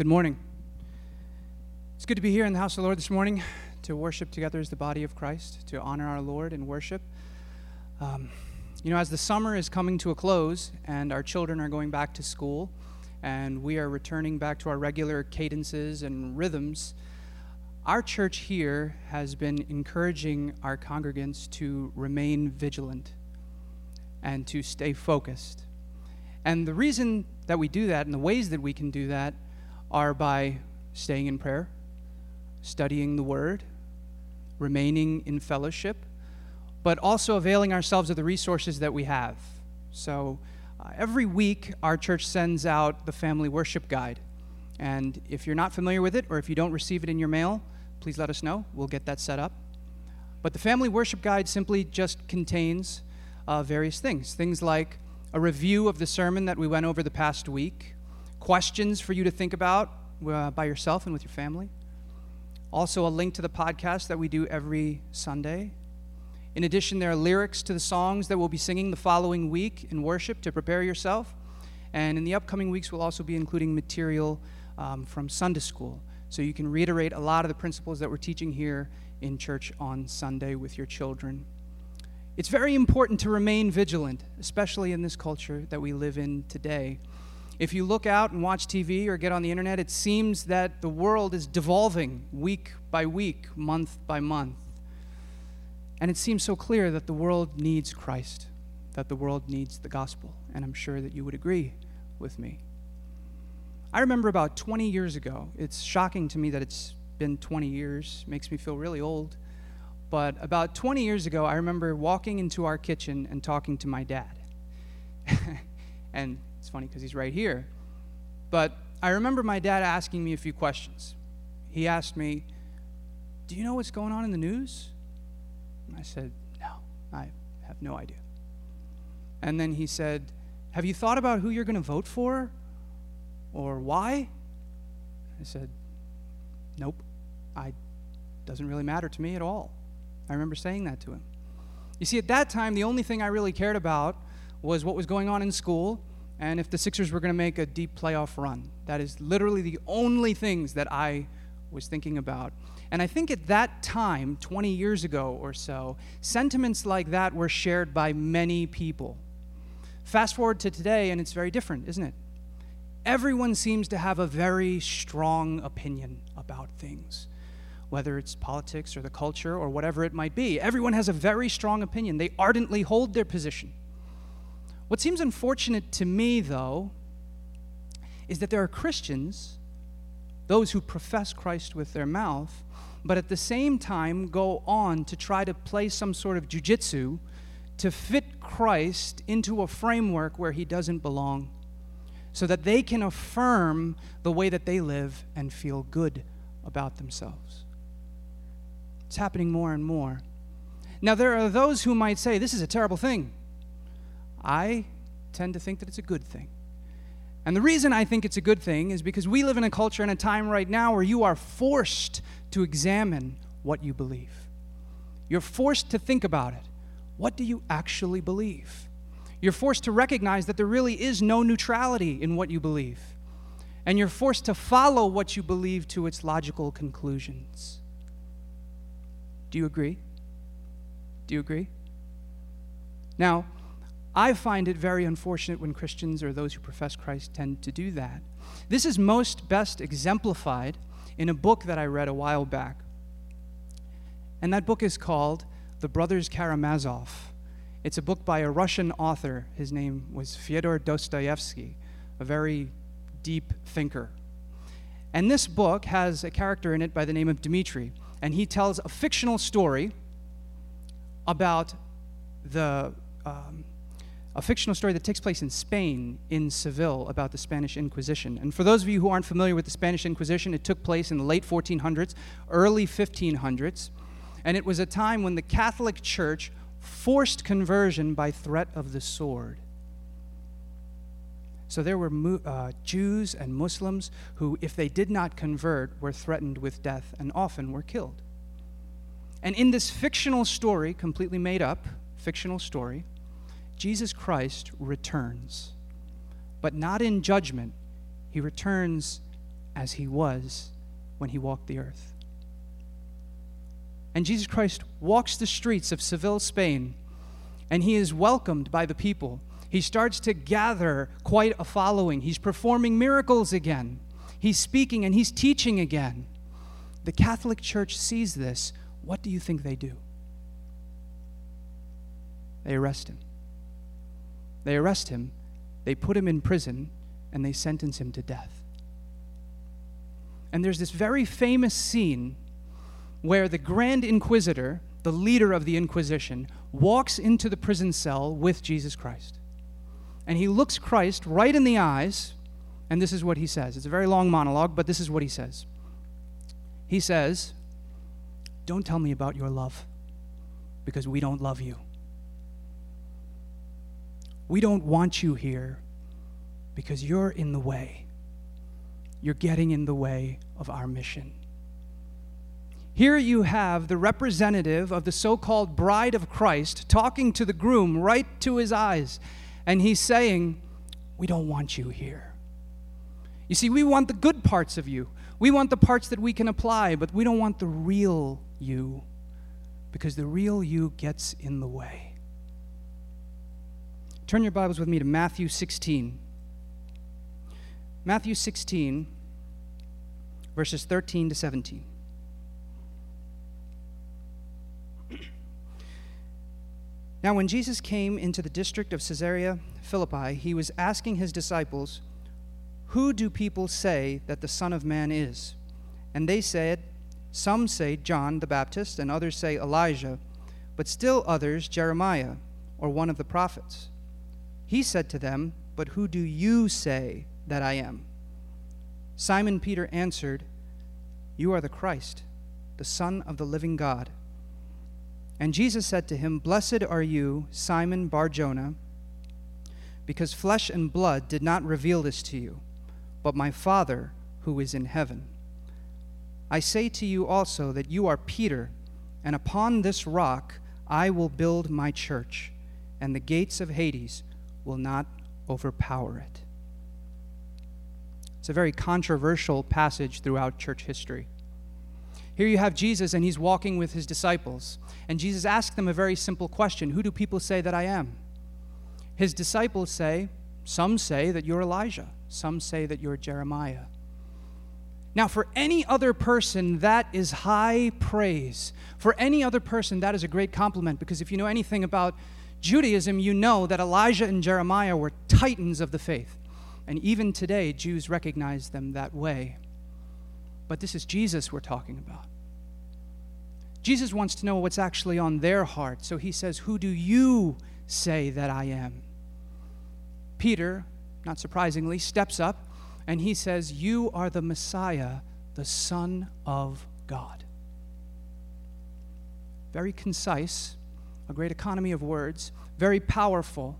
Good morning. It's good to be here in the house of the Lord this morning to worship together as the body of Christ, to honor our Lord and worship. Um, you know, as the summer is coming to a close and our children are going back to school and we are returning back to our regular cadences and rhythms, our church here has been encouraging our congregants to remain vigilant and to stay focused. And the reason that we do that and the ways that we can do that are by staying in prayer, studying the Word, remaining in fellowship, but also availing ourselves of the resources that we have. So uh, every week, our church sends out the Family Worship Guide. And if you're not familiar with it, or if you don't receive it in your mail, please let us know. We'll get that set up. But the Family Worship Guide simply just contains uh, various things. Things like a review of the sermon that we went over the past week, questions for you to think about uh, by yourself and with your family. Also, a link to the podcast that we do every Sunday. In addition, there are lyrics to the songs that we'll be singing the following week in worship to prepare yourself. And in the upcoming weeks, we'll also be including material um, from Sunday school. So you can reiterate a lot of the principles that we're teaching here in church on Sunday with your children. It's very important to remain vigilant, especially in this culture that we live in today. If you look out and watch TV or get on the internet, it seems that the world is devolving week by week, month by month. And it seems so clear that the world needs Christ, that the world needs the gospel. And I'm sure that you would agree with me. I remember about 20 years ago, it's shocking to me that it's been 20 years, makes me feel really old. But about 20 years ago, I remember walking into our kitchen and talking to my dad. and it's funny because he's right here. But I remember my dad asking me a few questions. He asked me, Do you know what's going on in the news? And I said, No, I have no idea. And then he said, Have you thought about who you're going to vote for or why? I said, Nope. I doesn't really matter to me at all. I remember saying that to him. You see, at that time, the only thing I really cared about was what was going on in school and if the Sixers were going to make a deep playoff run. That is literally the only things that I was thinking about. And I think at that time, 20 years ago or so, sentiments like that were shared by many people. Fast forward to today, and it's very different, isn't it? Everyone seems to have a very strong opinion about things whether it's politics or the culture or whatever it might be. Everyone has a very strong opinion. They ardently hold their position. What seems unfortunate to me, though, is that there are Christians, those who profess Christ with their mouth, but at the same time go on to try to play some sort of jujitsu to fit Christ into a framework where he doesn't belong, so that they can affirm the way that they live and feel good about themselves. It's happening more and more. Now, there are those who might say, this is a terrible thing. I tend to think that it's a good thing. And the reason I think it's a good thing is because we live in a culture and a time right now where you are forced to examine what you believe. You're forced to think about it. What do you actually believe? You're forced to recognize that there really is no neutrality in what you believe. And you're forced to follow what you believe to its logical conclusions. Do you agree? Do you agree? Now, I find it very unfortunate when Christians or those who profess Christ tend to do that. This is most best exemplified in a book that I read a while back. And that book is called The Brothers Karamazov. It's a book by a Russian author. His name was Fyodor Dostoevsky, a very deep thinker. And this book has a character in it by the name of Dmitri and he tells a fictional story about the um, a fictional story that takes place in Spain, in Seville, about the Spanish Inquisition. And for those of you who aren't familiar with the Spanish Inquisition, it took place in the late 1400s, early 1500s, and it was a time when the Catholic Church forced conversion by threat of the sword. So there were uh, Jews and Muslims who, if they did not convert, were threatened with death and often were killed. And in this fictional story, completely made up, fictional story, Jesus Christ returns. But not in judgment, he returns as he was when he walked the earth. And Jesus Christ walks the streets of Seville, Spain, and he is welcomed by the people. He starts to gather quite a following. He's performing miracles again. He's speaking and he's teaching again. The Catholic Church sees this. What do you think they do? They arrest him. They arrest him, they put him in prison, and they sentence him to death. And there's this very famous scene where the Grand Inquisitor, the leader of the Inquisition, walks into the prison cell with Jesus Christ. And he looks Christ right in the eyes, and this is what he says. It's a very long monologue, but this is what he says. He says, Don't tell me about your love, because we don't love you. We don't want you here because you're in the way. You're getting in the way of our mission. Here you have the representative of the so called bride of Christ talking to the groom right to his eyes, and he's saying, We don't want you here. You see, we want the good parts of you. We want the parts that we can apply, but we don't want the real you because the real you gets in the way. Turn your Bibles with me to Matthew 16. Matthew 16, verses 13 to 17. Now, when Jesus came into the district of Caesarea Philippi, he was asking his disciples, Who do people say that the Son of Man is? And they said, Some say John the Baptist, and others say Elijah, but still others Jeremiah, or one of the prophets. He said to them, But who do you say that I am? Simon Peter answered, You are the Christ, the Son of the living God. And Jesus said to him, Blessed are you, Simon Bar Jonah, because flesh and blood did not reveal this to you, but my Father who is in heaven. I say to you also that you are Peter, and upon this rock I will build my church, and the gates of Hades will not overpower it. It's a very controversial passage throughout church history. Here you have Jesus, and he's walking with his disciples. And Jesus asks them a very simple question Who do people say that I am? His disciples say, Some say that you're Elijah, some say that you're Jeremiah. Now, for any other person, that is high praise. For any other person, that is a great compliment because if you know anything about Judaism, you know that Elijah and Jeremiah were titans of the faith. And even today, Jews recognize them that way. But this is Jesus we're talking about. Jesus wants to know what's actually on their heart. So he says, Who do you say that I am? Peter, not surprisingly, steps up and he says, You are the Messiah, the Son of God. Very concise, a great economy of words, very powerful.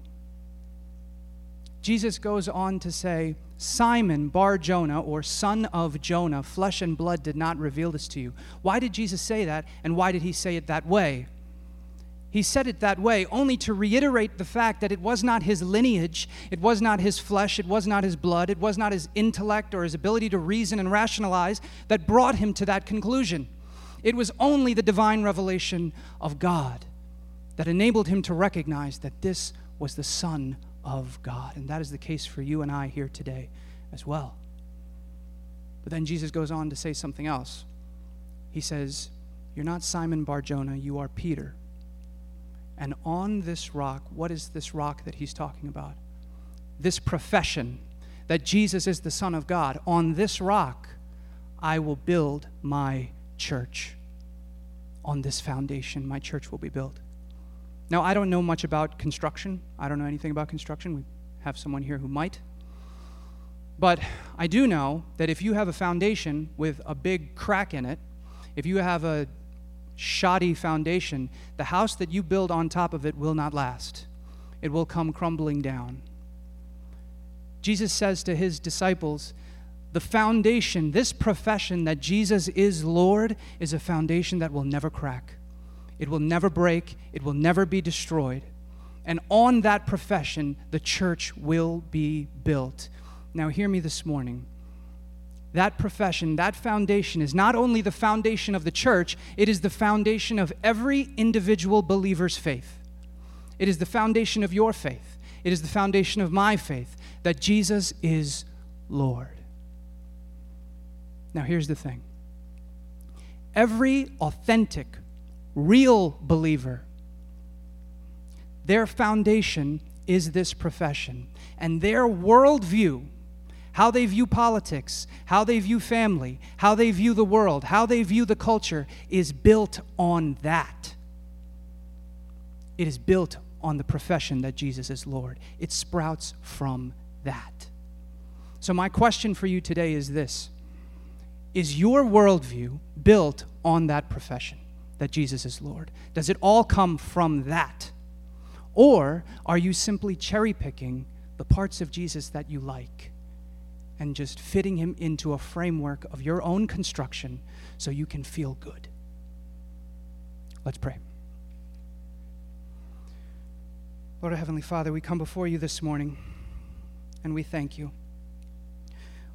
Jesus goes on to say, Simon Bar Jonah, or son of Jonah, flesh and blood did not reveal this to you. Why did Jesus say that, and why did he say it that way? He said it that way only to reiterate the fact that it was not his lineage, it was not his flesh, it was not his blood, it was not his intellect or his ability to reason and rationalize that brought him to that conclusion. It was only the divine revelation of God that enabled him to recognize that this was the Son of God. And that is the case for you and I here today as well. But then Jesus goes on to say something else. He says, You're not Simon Barjona, you are Peter. And on this rock, what is this rock that he's talking about? This profession that Jesus is the Son of God. On this rock, I will build my church. On this foundation, my church will be built. Now, I don't know much about construction. I don't know anything about construction. We have someone here who might. But I do know that if you have a foundation with a big crack in it, if you have a shoddy foundation, the house that you build on top of it will not last. It will come crumbling down. Jesus says to his disciples, the foundation, this profession that Jesus is Lord, is a foundation that will never crack. It will never break, it will never be destroyed. And on that profession, the church will be built. Now, hear me this morning. that profession, that foundation is not only the foundation of the church, it is the foundation of every individual believer's faith. It is the foundation of your faith. It is the foundation of my faith that Jesus is Lord. Now, here's the thing every authentic, real believer, their foundation is this profession, and their worldview how they view politics, how they view family, how they view the world, how they view the culture is built on that. It is built on the profession that Jesus is Lord. It sprouts from that. So, my question for you today is this Is your worldview built on that profession that Jesus is Lord? Does it all come from that? Or are you simply cherry picking the parts of Jesus that you like and just fitting him into a framework of your own construction so you can feel good? Let's pray. Lord, our Heavenly Father, we come before you this morning and we thank you.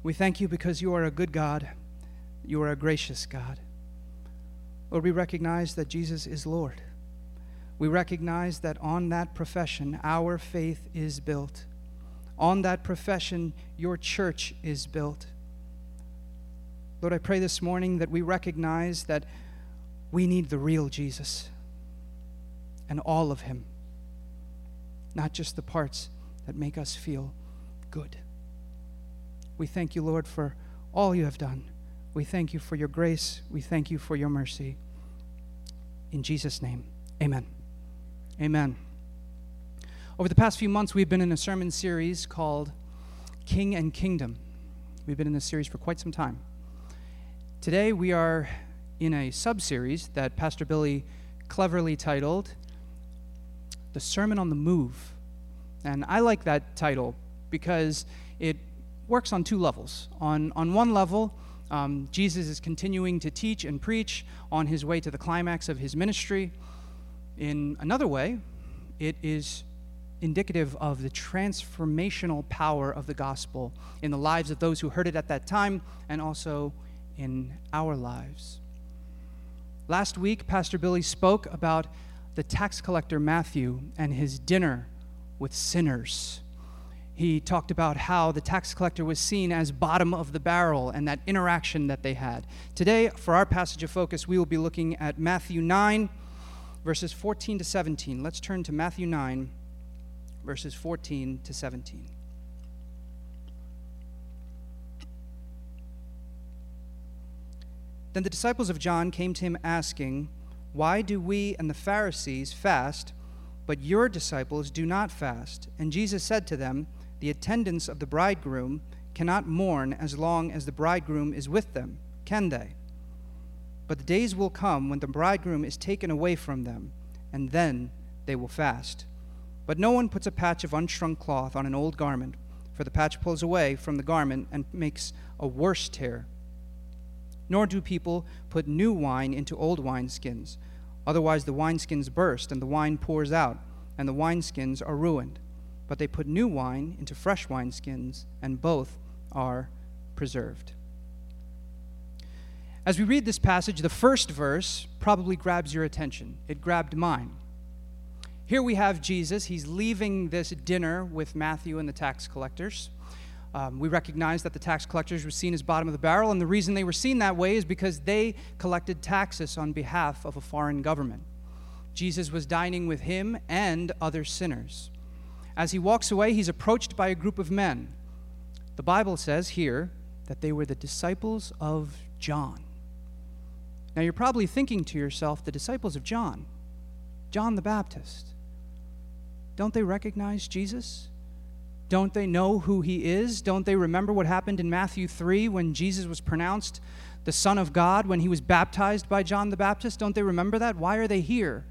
We thank you because you are a good God, you are a gracious God. Lord, we recognize that Jesus is Lord. We recognize that on that profession, our faith is built. On that profession, your church is built. Lord, I pray this morning that we recognize that we need the real Jesus and all of him not just the parts that make us feel good. We thank you, Lord, for all you have done. We thank you for your grace. We thank you for your mercy. In Jesus' name, amen. Amen. Over the past few months, we've been in a sermon series called King and Kingdom. We've been in this series for quite some time. Today, we are in a sub series that Pastor Billy cleverly titled the Sermon on the Move. And I like that title because it works on two levels. On, on one level, um, Jesus is continuing to teach and preach on his way to the climax of his ministry. In another way, it is indicative of the transformational power of the gospel in the lives of those who heard it at that time and also in our lives. Last week, Pastor Billy spoke about the tax collector Matthew and his dinner with sinners. He talked about how the tax collector was seen as bottom of the barrel and that interaction that they had. Today, for our passage of focus, we will be looking at Matthew 9, verses 14 to 17. Let's turn to Matthew 9, verses 14 to 17. Then the disciples of John came to him asking, why do we and the Pharisees fast, but your disciples do not fast? And Jesus said to them, The attendants of the bridegroom cannot mourn as long as the bridegroom is with them, can they? But the days will come when the bridegroom is taken away from them, and then they will fast. But no one puts a patch of unshrunk cloth on an old garment, for the patch pulls away from the garment and makes a worse tear. Nor do people put new wine into old wineskins. Otherwise, the wineskins burst, and the wine pours out, and the wineskins are ruined. But they put new wine into fresh wineskins, and both are preserved. As we read this passage, the first verse probably grabs your attention. It grabbed mine. Here we have Jesus. He's leaving this dinner with Matthew and the tax collectors. Um, we recognize that the tax collectors were seen as bottom of the barrel, and the reason they were seen that way is because they collected taxes on behalf of a foreign government. Jesus was dining with him and other sinners. As he walks away, he's approached by a group of men. The Bible says here that they were the disciples of John. Now, you're probably thinking to yourself, the disciples of John, John the Baptist, don't they recognize Jesus? Don't they know who he is? Don't they remember what happened in Matthew 3 when Jesus was pronounced the Son of God when he was baptized by John the Baptist? Don't they remember that? Why are they here?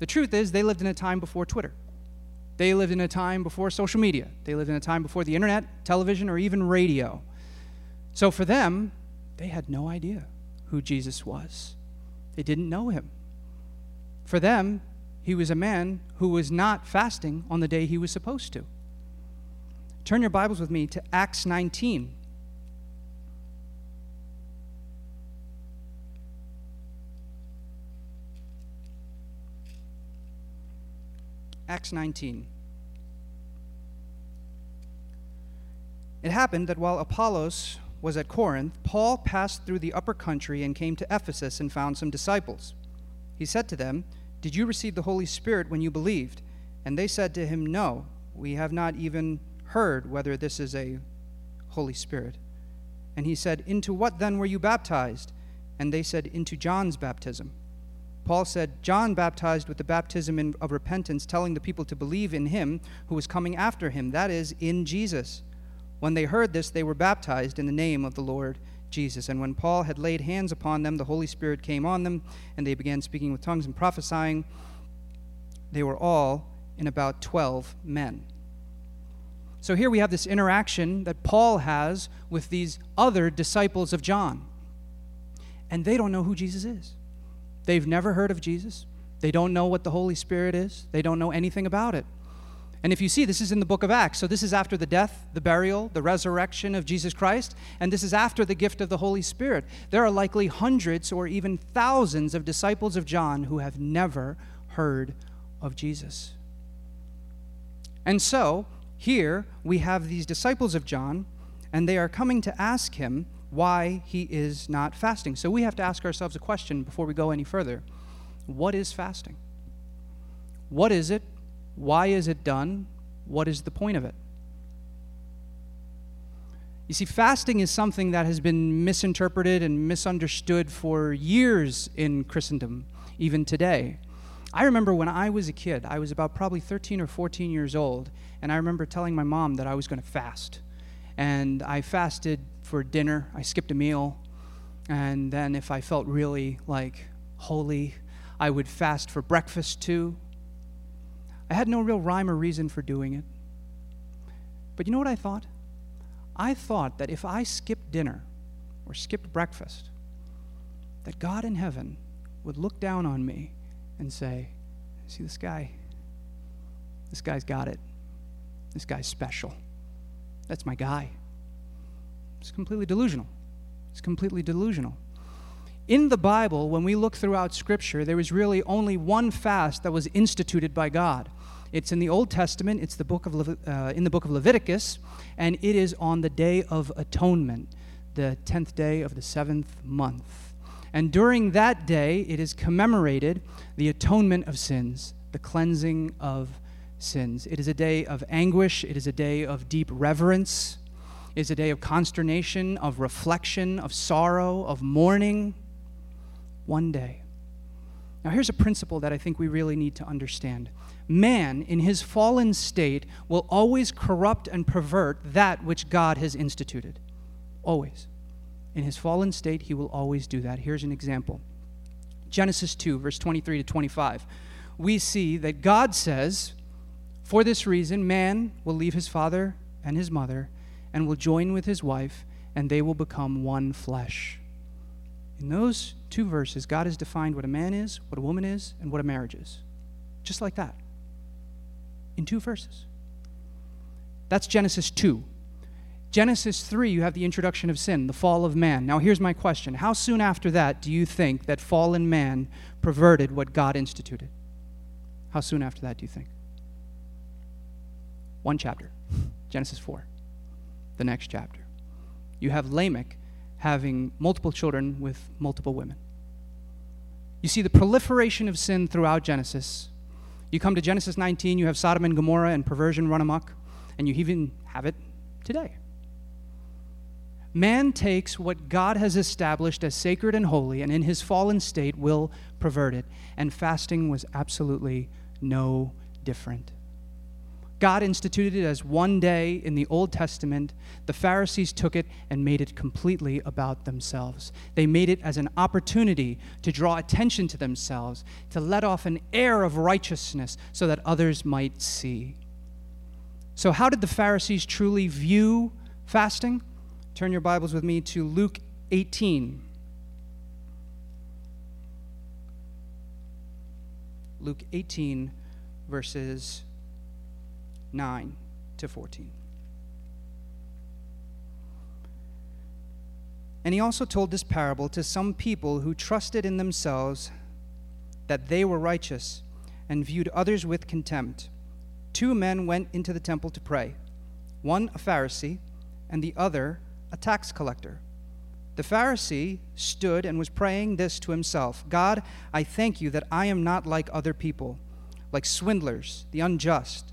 The truth is, they lived in a time before Twitter. They lived in a time before social media, they lived in a time before the internet, television, or even radio. So for them, they had no idea who Jesus was, they didn't know him. For them, he was a man who was not fasting on the day he was supposed to. Turn your Bibles with me to Acts 19. Acts 19. It happened that while Apollos was at Corinth, Paul passed through the upper country and came to Ephesus and found some disciples. He said to them, Did you receive the Holy Spirit when you believed? And they said to him, No, we have not even heard whether this is a Holy Spirit. And he said, Into what then were you baptized? And they said, Into John's baptism. Paul said, John baptized with the baptism of repentance, telling the people to believe in him who was coming after him, that is, in Jesus. When they heard this, they were baptized in the name of the Lord Jesus. And when Paul had laid hands upon them, the Holy Spirit came on them, and they began speaking with tongues and prophesying. They were all in about 12 men. So here we have this interaction that Paul has with these other disciples of John. And they don't know who Jesus is. They've never heard of Jesus. They don't know what the Holy Spirit is. They don't know anything about it. And if you see, this is in the book of Acts. So this is after the death, the burial, the resurrection of Jesus Christ, and this is after the gift of the Holy Spirit. There are likely hundreds or even thousands of disciples of John who have never heard of Jesus. And so, here we have these disciples of John, and they are coming to ask him why he is not fasting. So we have to ask ourselves a question before we go any further What is fasting? What is it? Why is it done? What is the point of it? You see, fasting is something that has been misinterpreted and misunderstood for years in Christendom, even today. I remember when I was a kid, I was about probably 13 or 14 years old, and I remember telling my mom that I was going to fast. And I fasted for dinner, I skipped a meal, and then if I felt really like holy, I would fast for breakfast too. I had no real rhyme or reason for doing it. But you know what I thought? I thought that if I skipped dinner or skipped breakfast, that God in heaven would look down on me and say, See this guy? This guy's got it. This guy's special. That's my guy. It's completely delusional. It's completely delusional. In the Bible, when we look throughout Scripture, there is really only one fast that was instituted by God. It's in the Old Testament. It's the book of Le- uh, in the book of Leviticus, and it is on the Day of Atonement, the tenth day of the seventh month. And during that day, it is commemorated the atonement of sins, the cleansing of sins. It is a day of anguish. It is a day of deep reverence. It is a day of consternation, of reflection, of sorrow, of mourning. One day. Now, here's a principle that I think we really need to understand man, in his fallen state, will always corrupt and pervert that which God has instituted. Always. In his fallen state, he will always do that. Here's an example Genesis 2, verse 23 to 25. We see that God says, For this reason, man will leave his father and his mother and will join with his wife, and they will become one flesh. In those two verses, God has defined what a man is, what a woman is, and what a marriage is. Just like that in two verses. That's Genesis 2. Genesis 3, you have the introduction of sin, the fall of man. Now, here's my question How soon after that do you think that fallen man perverted what God instituted? How soon after that do you think? One chapter, Genesis 4. The next chapter. You have Lamech having multiple children with multiple women. You see the proliferation of sin throughout Genesis you come to Genesis 19, you have Sodom and Gomorrah and perversion run amok, and you even have it today. Man takes what God has established as sacred and holy, and in his fallen state will pervert it. And fasting was absolutely no different. God instituted it as one day in the Old Testament. The Pharisees took it and made it completely about themselves. They made it as an opportunity to draw attention to themselves, to let off an air of righteousness so that others might see. So, how did the Pharisees truly view fasting? Turn your Bibles with me to Luke 18. Luke 18, verses 9 to 14. And he also told this parable to some people who trusted in themselves that they were righteous and viewed others with contempt. two men went into the temple to pray one a Pharisee, and the other a tax collector. The Pharisee stood and was praying this to himself God, I thank you that I am not like other people, like swindlers, the unjust,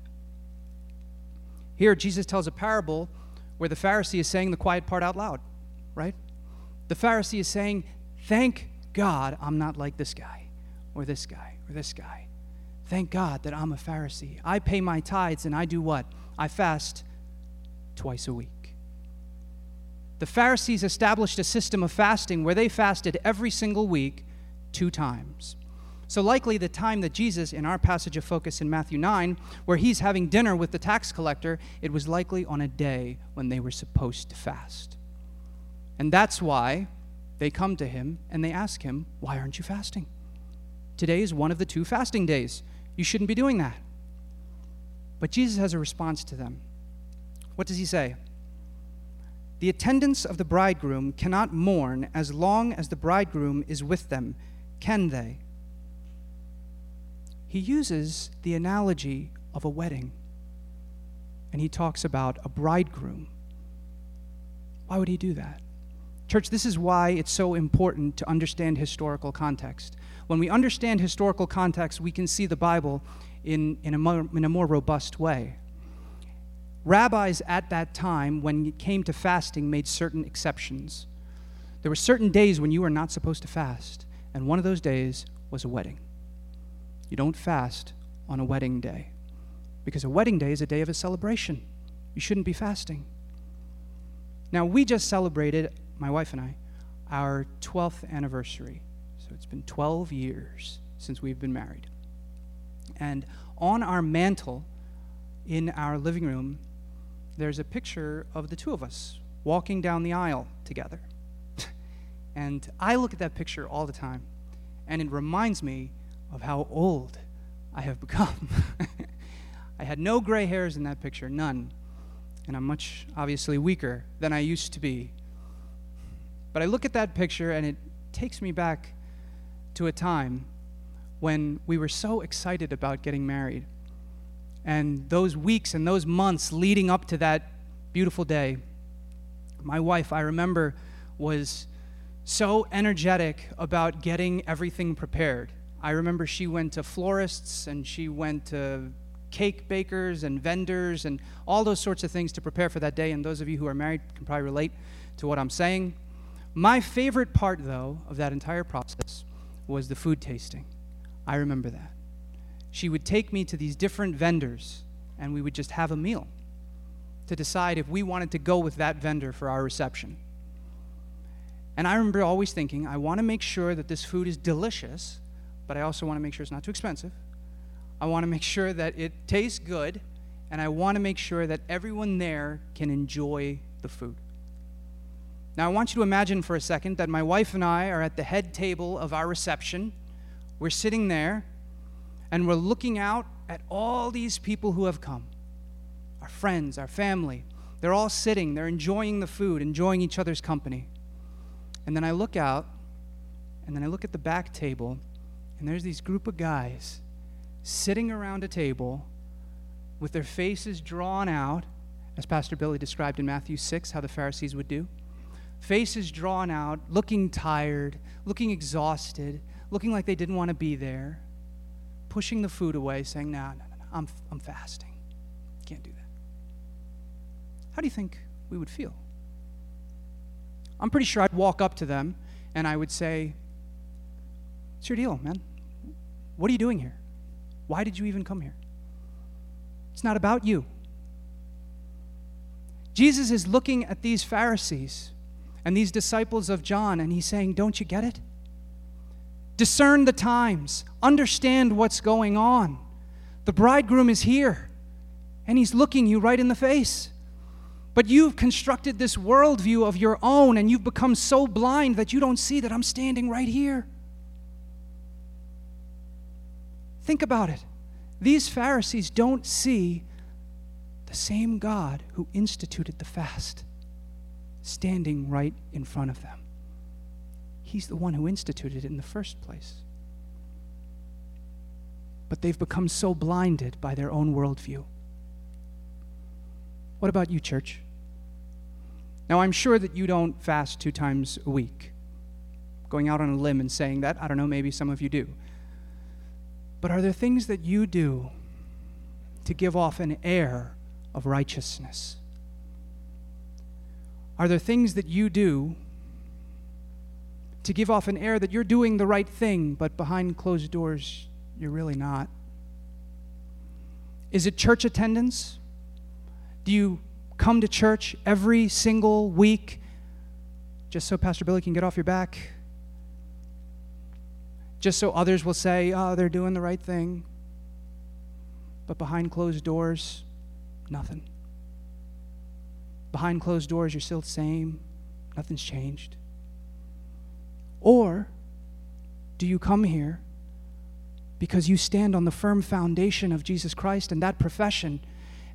Here, Jesus tells a parable where the Pharisee is saying the quiet part out loud, right? The Pharisee is saying, Thank God I'm not like this guy, or this guy, or this guy. Thank God that I'm a Pharisee. I pay my tithes and I do what? I fast twice a week. The Pharisees established a system of fasting where they fasted every single week two times. So, likely the time that Jesus, in our passage of focus in Matthew 9, where he's having dinner with the tax collector, it was likely on a day when they were supposed to fast. And that's why they come to him and they ask him, Why aren't you fasting? Today is one of the two fasting days. You shouldn't be doing that. But Jesus has a response to them. What does he say? The attendants of the bridegroom cannot mourn as long as the bridegroom is with them, can they? He uses the analogy of a wedding, and he talks about a bridegroom. Why would he do that? Church, this is why it's so important to understand historical context. When we understand historical context, we can see the Bible in, in, a, more, in a more robust way. Rabbis at that time, when it came to fasting, made certain exceptions. There were certain days when you were not supposed to fast, and one of those days was a wedding. You don't fast on a wedding day because a wedding day is a day of a celebration. You shouldn't be fasting. Now, we just celebrated my wife and I, our 12th anniversary. So it's been 12 years since we've been married. And on our mantle in our living room, there's a picture of the two of us walking down the aisle together. and I look at that picture all the time, and it reminds me of how old I have become. I had no gray hairs in that picture, none. And I'm much, obviously, weaker than I used to be. But I look at that picture and it takes me back to a time when we were so excited about getting married. And those weeks and those months leading up to that beautiful day, my wife, I remember, was so energetic about getting everything prepared. I remember she went to florists and she went to cake bakers and vendors and all those sorts of things to prepare for that day. And those of you who are married can probably relate to what I'm saying. My favorite part, though, of that entire process was the food tasting. I remember that. She would take me to these different vendors, and we would just have a meal to decide if we wanted to go with that vendor for our reception. And I remember always thinking, I want to make sure that this food is delicious, but I also want to make sure it's not too expensive. I want to make sure that it tastes good, and I want to make sure that everyone there can enjoy the food. Now, I want you to imagine for a second that my wife and I are at the head table of our reception. We're sitting there, and we're looking out at all these people who have come our friends, our family. They're all sitting, they're enjoying the food, enjoying each other's company. And then I look out, and then I look at the back table, and there's these group of guys sitting around a table with their faces drawn out, as Pastor Billy described in Matthew 6, how the Pharisees would do faces drawn out, looking tired, looking exhausted, looking like they didn't want to be there, pushing the food away, saying, No, no, no, no I'm, I'm fasting. Can't do that. How do you think we would feel? I'm pretty sure I'd walk up to them and I would say, What's your deal, man? What are you doing here? Why did you even come here? It's not about you. Jesus is looking at these Pharisees and these disciples of John, and he's saying, Don't you get it? Discern the times, understand what's going on. The bridegroom is here, and He's looking you right in the face. But you've constructed this worldview of your own, and you've become so blind that you don't see that I'm standing right here. Think about it. These Pharisees don't see the same God who instituted the fast standing right in front of them. He's the one who instituted it in the first place. But they've become so blinded by their own worldview. What about you, church? Now, I'm sure that you don't fast two times a week. Going out on a limb and saying that, I don't know, maybe some of you do. But are there things that you do to give off an air of righteousness? Are there things that you do to give off an air that you're doing the right thing, but behind closed doors, you're really not? Is it church attendance? Do you come to church every single week just so Pastor Billy can get off your back? Just so others will say, oh, they're doing the right thing. But behind closed doors, nothing. Behind closed doors, you're still the same. Nothing's changed. Or do you come here because you stand on the firm foundation of Jesus Christ and that profession,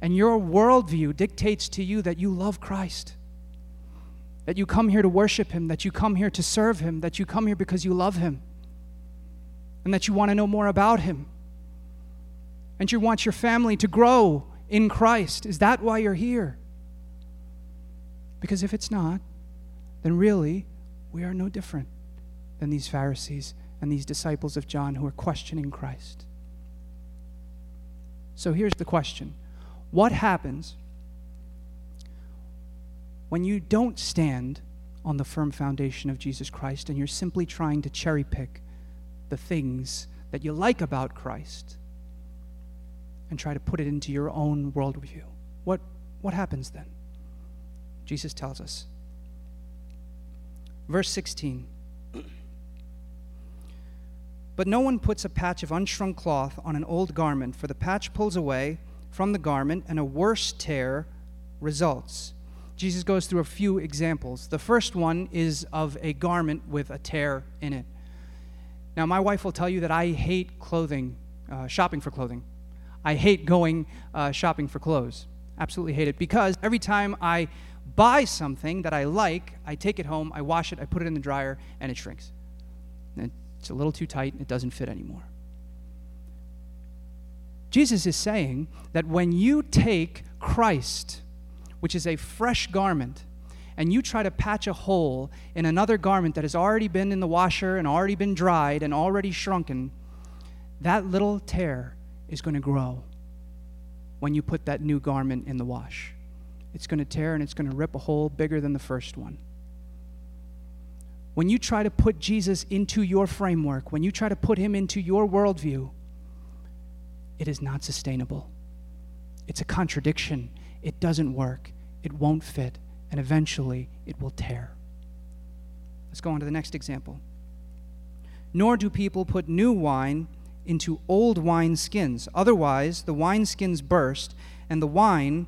and your worldview dictates to you that you love Christ? That you come here to worship Him, that you come here to serve Him, that you come here because you love Him, and that you want to know more about Him, and you want your family to grow in Christ. Is that why you're here? Because if it's not, then really we are no different than these Pharisees and these disciples of John who are questioning Christ. So here's the question What happens when you don't stand on the firm foundation of Jesus Christ and you're simply trying to cherry pick the things that you like about Christ and try to put it into your own worldview? What, what happens then? Jesus tells us. Verse 16. But no one puts a patch of unshrunk cloth on an old garment, for the patch pulls away from the garment, and a worse tear results. Jesus goes through a few examples. The first one is of a garment with a tear in it. Now, my wife will tell you that I hate clothing, uh, shopping for clothing. I hate going uh, shopping for clothes. Absolutely hate it because every time I buy something that I like, I take it home, I wash it, I put it in the dryer, and it shrinks. And it's a little too tight and it doesn't fit anymore. Jesus is saying that when you take Christ, which is a fresh garment, and you try to patch a hole in another garment that has already been in the washer and already been dried and already shrunken, that little tear is going to grow when you put that new garment in the wash. It's going to tear and it's going to rip a hole bigger than the first one when you try to put Jesus into your framework, when you try to put him into your worldview, it is not sustainable. It's a contradiction. It doesn't work. It won't fit. And eventually, it will tear. Let's go on to the next example. Nor do people put new wine into old wine skins. Otherwise, the wine skins burst, and the wine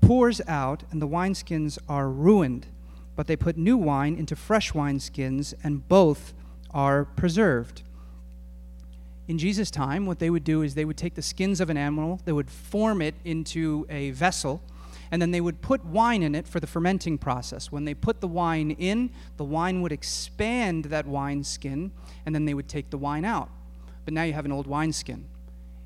pours out, and the wineskins are ruined but they put new wine into fresh wineskins, and both are preserved. In Jesus' time, what they would do is they would take the skins of an animal, they would form it into a vessel, and then they would put wine in it for the fermenting process. When they put the wine in, the wine would expand that wine skin, and then they would take the wine out. But now you have an old wineskin.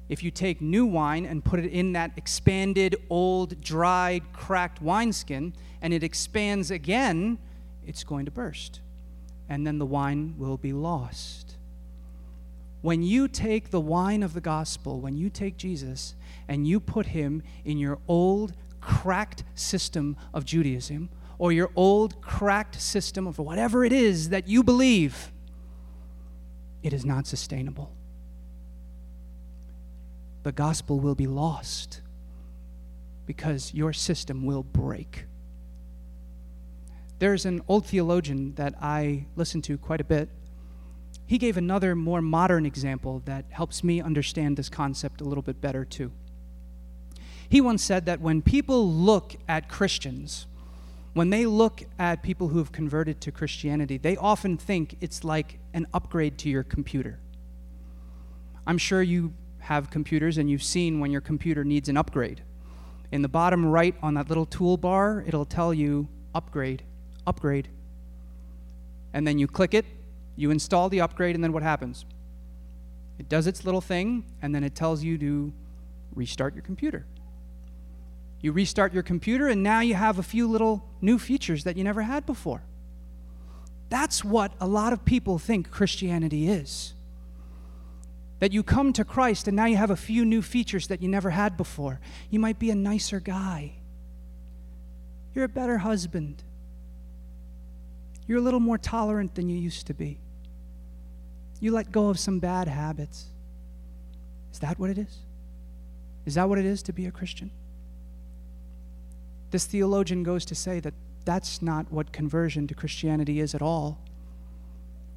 If you take new wine and put it in that expanded, old, dried, cracked wineskin, and it expands again, it's going to burst. And then the wine will be lost. When you take the wine of the gospel, when you take Jesus and you put him in your old, cracked system of Judaism, or your old, cracked system of whatever it is that you believe, it is not sustainable. The gospel will be lost because your system will break. There's an old theologian that I listen to quite a bit. He gave another more modern example that helps me understand this concept a little bit better, too. He once said that when people look at Christians, when they look at people who have converted to Christianity, they often think it's like an upgrade to your computer. I'm sure you have computers and you've seen when your computer needs an upgrade. In the bottom right on that little toolbar, it'll tell you upgrade, upgrade. And then you click it, you install the upgrade, and then what happens? It does its little thing, and then it tells you to restart your computer. You restart your computer, and now you have a few little new features that you never had before. That's what a lot of people think Christianity is. That you come to Christ and now you have a few new features that you never had before. You might be a nicer guy. You're a better husband. You're a little more tolerant than you used to be. You let go of some bad habits. Is that what it is? Is that what it is to be a Christian? This theologian goes to say that that's not what conversion to Christianity is at all.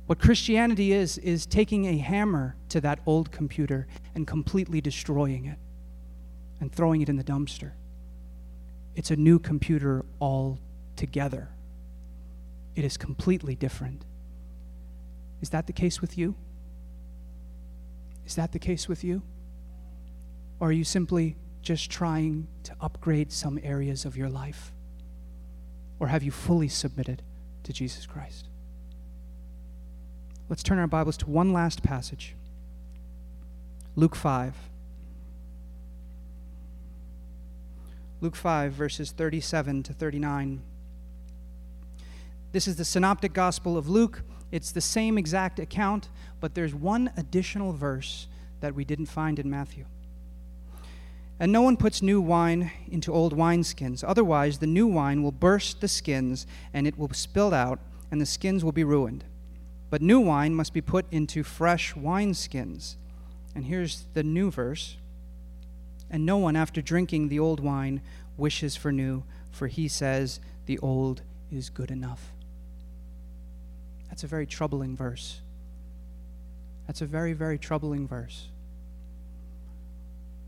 What Christianity is, is taking a hammer to that old computer and completely destroying it and throwing it in the dumpster. It's a new computer altogether. It is completely different. Is that the case with you? Is that the case with you? Or are you simply just trying to upgrade some areas of your life? Or have you fully submitted to Jesus Christ? Let's turn our Bibles to one last passage Luke 5. Luke 5, verses 37 to 39. This is the synoptic gospel of Luke. It's the same exact account, but there's one additional verse that we didn't find in Matthew. And no one puts new wine into old wineskins. Otherwise, the new wine will burst the skins, and it will spill out, and the skins will be ruined. But new wine must be put into fresh wineskins. And here's the new verse. And no one, after drinking the old wine, wishes for new, for he says, The old is good enough. That's a very troubling verse. That's a very, very troubling verse.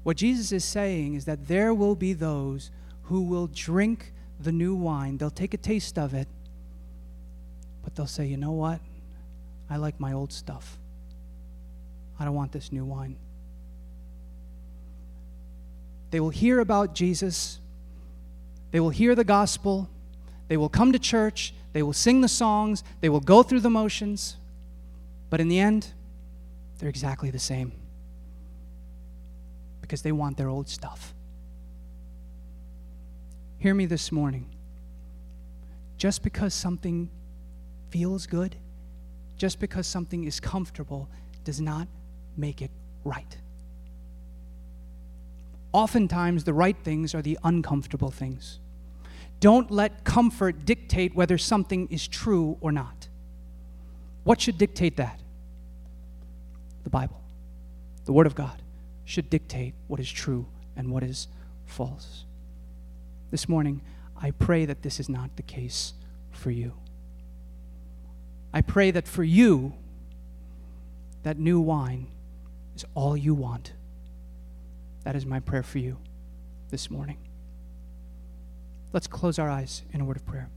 What Jesus is saying is that there will be those who will drink the new wine. They'll take a taste of it, but they'll say, you know what? I like my old stuff. I don't want this new wine. They will hear about Jesus. They will hear the gospel. They will come to church. They will sing the songs. They will go through the motions. But in the end, they're exactly the same because they want their old stuff. Hear me this morning. Just because something feels good, just because something is comfortable, does not make it right. Oftentimes, the right things are the uncomfortable things. Don't let comfort dictate whether something is true or not. What should dictate that? The Bible, the Word of God should dictate what is true and what is false. This morning, I pray that this is not the case for you. I pray that for you, that new wine is all you want. That is my prayer for you this morning. Let's close our eyes in a word of prayer.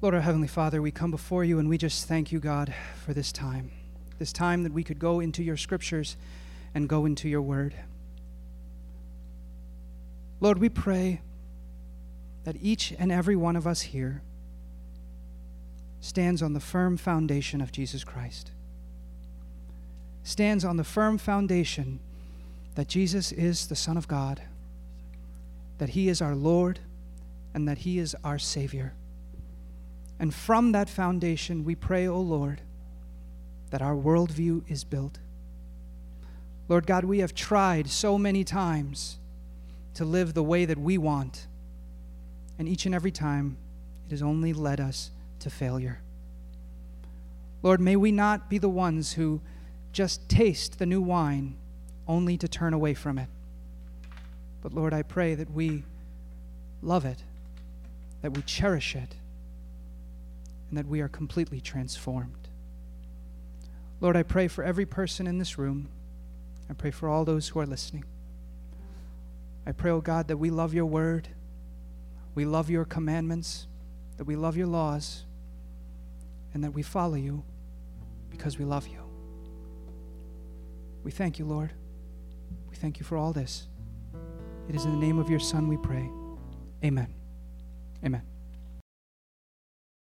Lord, our Heavenly Father, we come before you and we just thank you, God, for this time. This time that we could go into your scriptures and go into your word. Lord, we pray that each and every one of us here stands on the firm foundation of Jesus Christ, stands on the firm foundation that Jesus is the Son of God, that He is our Lord, and that He is our Savior. And from that foundation, we pray, O oh Lord, that our worldview is built. Lord God, we have tried so many times to live the way that we want, and each and every time it has only led us to failure. Lord, may we not be the ones who just taste the new wine only to turn away from it. But Lord, I pray that we love it, that we cherish it and that we are completely transformed. Lord, I pray for every person in this room. I pray for all those who are listening. I pray, oh God, that we love your word, we love your commandments, that we love your laws, and that we follow you because we love you. We thank you, Lord. We thank you for all this. It is in the name of your Son we pray. Amen. Amen.